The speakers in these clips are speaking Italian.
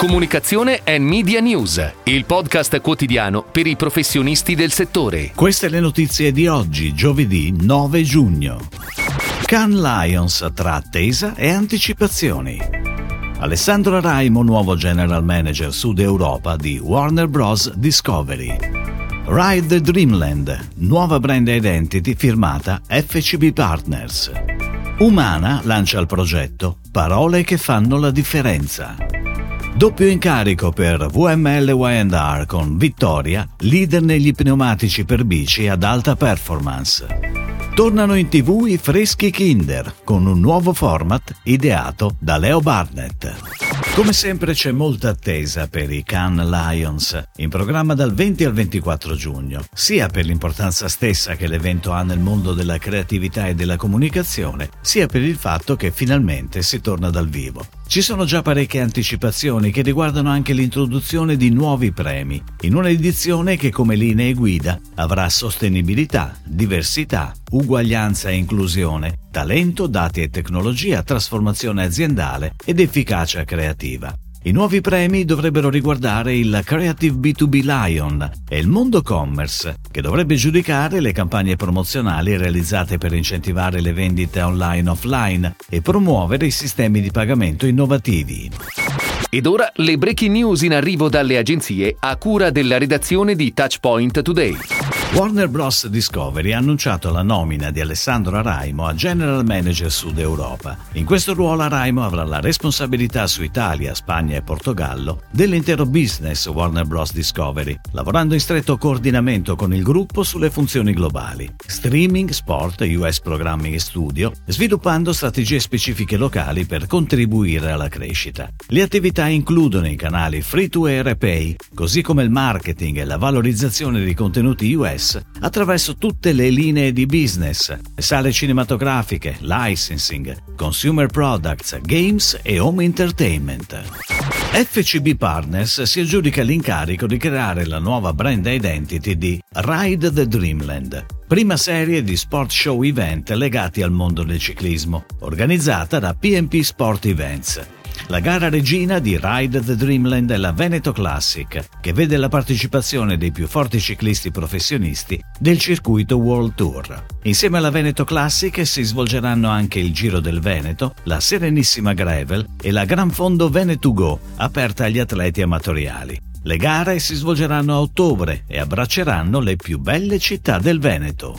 Comunicazione e Media News, il podcast quotidiano per i professionisti del settore. Queste le notizie di oggi, giovedì 9 giugno. Can Lions tra attesa e anticipazioni. Alessandro Raimo, nuovo General Manager Sud Europa di Warner Bros. Discovery. Ride the Dreamland, nuova brand identity firmata FCB Partners. Umana lancia il progetto Parole che fanno la differenza. Doppio incarico per VML Y&R con Vittoria, leader negli pneumatici per bici ad alta performance. Tornano in tv i freschi Kinder con un nuovo format ideato da Leo Barnett. Come sempre c'è molta attesa per i Cannes Lions, in programma dal 20 al 24 giugno, sia per l'importanza stessa che l'evento ha nel mondo della creatività e della comunicazione, sia per il fatto che finalmente si torna dal vivo. Ci sono già parecchie anticipazioni che riguardano anche l'introduzione di nuovi premi, in un'edizione che come linee guida avrà sostenibilità, diversità, uguaglianza e inclusione, talento, dati e tecnologia, trasformazione aziendale ed efficacia creativa. I nuovi premi dovrebbero riguardare il Creative B2B Lion e il Mondo Commerce, che dovrebbe giudicare le campagne promozionali realizzate per incentivare le vendite online e offline e promuovere i sistemi di pagamento innovativi. Ed ora le breaking news in arrivo dalle agenzie a cura della redazione di Touchpoint Today. Warner Bros. Discovery ha annunciato la nomina di Alessandro Araimo a General Manager Sud Europa. In questo ruolo Araimo avrà la responsabilità su Italia, Spagna e Portogallo dell'intero business Warner Bros. Discovery, lavorando in stretto coordinamento con il gruppo sulle funzioni globali, streaming, sport, US Programming e studio, sviluppando strategie specifiche locali per contribuire alla crescita. Le attività includono i canali free to air e pay, così come il marketing e la valorizzazione di contenuti US success attraverso tutte le linee di business, sale cinematografiche, licensing, consumer products, games e home entertainment. FCB Partners si aggiudica l'incarico di creare la nuova brand identity di Ride the Dreamland, prima serie di sport show event legati al mondo del ciclismo, organizzata da PMP Sport Events. La gara regina di Ride the Dreamland è la Veneto Classic, che vede la partecipazione dei più forti ciclisti professionisti del circuito World Tour. Insieme alla Veneto Classic si svolgeranno anche il Giro del Veneto, la Serenissima Gravel e la Gran Fondo Veneto Go, aperta agli atleti amatoriali. Le gare si svolgeranno a ottobre e abbracceranno le più belle città del Veneto.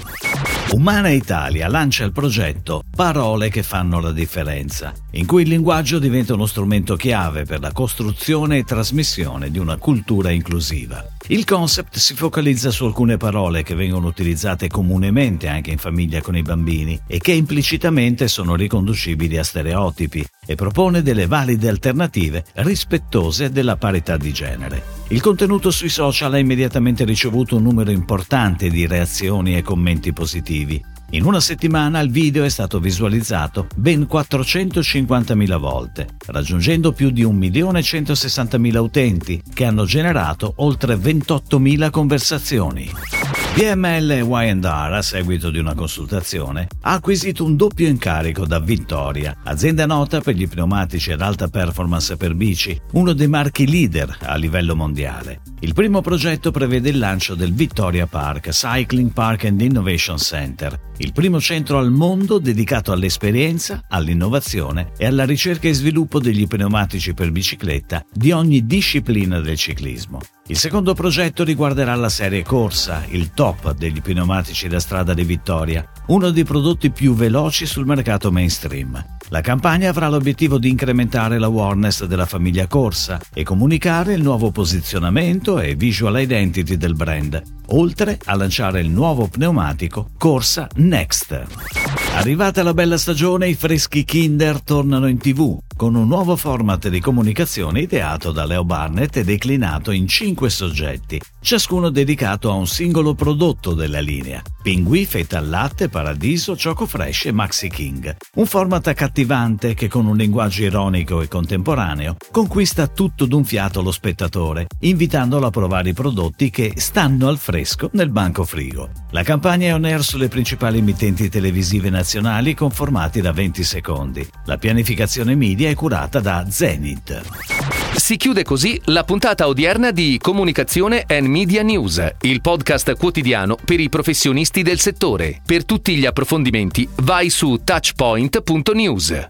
Umana Italia lancia il progetto Parole che fanno la differenza, in cui il linguaggio diventa uno strumento chiave per la costruzione e trasmissione di una cultura inclusiva. Il concept si focalizza su alcune parole che vengono utilizzate comunemente anche in famiglia con i bambini e che implicitamente sono riconducibili a stereotipi e propone delle valide alternative rispettose della parità di genere. Il contenuto sui social ha immediatamente ricevuto un numero importante di reazioni e commenti positivi. In una settimana il video è stato visualizzato ben 450.000 volte, raggiungendo più di 1.160.000 utenti che hanno generato oltre 28.000 conversazioni. PML Y&R, a seguito di una consultazione, ha acquisito un doppio incarico da Vittoria, azienda nota per gli pneumatici ad alta performance per bici, uno dei marchi leader a livello mondiale. Il primo progetto prevede il lancio del Vittoria Park Cycling Park and Innovation Center, il primo centro al mondo dedicato all'esperienza, all'innovazione e alla ricerca e sviluppo degli pneumatici per bicicletta di ogni disciplina del ciclismo. Il secondo progetto riguarderà la serie corsa, il top degli pneumatici da strada di Vittoria, uno dei prodotti più veloci sul mercato mainstream. La campagna avrà l'obiettivo di incrementare l'awareness della famiglia corsa e comunicare il nuovo posizionamento e visual identity del brand, oltre a lanciare il nuovo pneumatico Corsa Next. Arrivata la bella stagione, i freschi Kinder tornano in tv con un nuovo format di comunicazione ideato da Leo Barnett e declinato in cinque soggetti, ciascuno dedicato a un singolo prodotto della linea. Pingui, feta al latte, paradiso, choco fresh e maxi king. Un format accattivante che con un linguaggio ironico e contemporaneo conquista tutto d'un fiato lo spettatore, invitandolo a provare i prodotti che stanno al fresco nel banco frigo. La campagna è on air sulle principali emittenti televisive nazionali con formati da 20 secondi. La pianificazione media è curata da Zenith. Si chiude così la puntata odierna di Comunicazione and Media News, il podcast quotidiano per i professionisti del settore. Per tutti gli approfondimenti vai su touchpoint.news.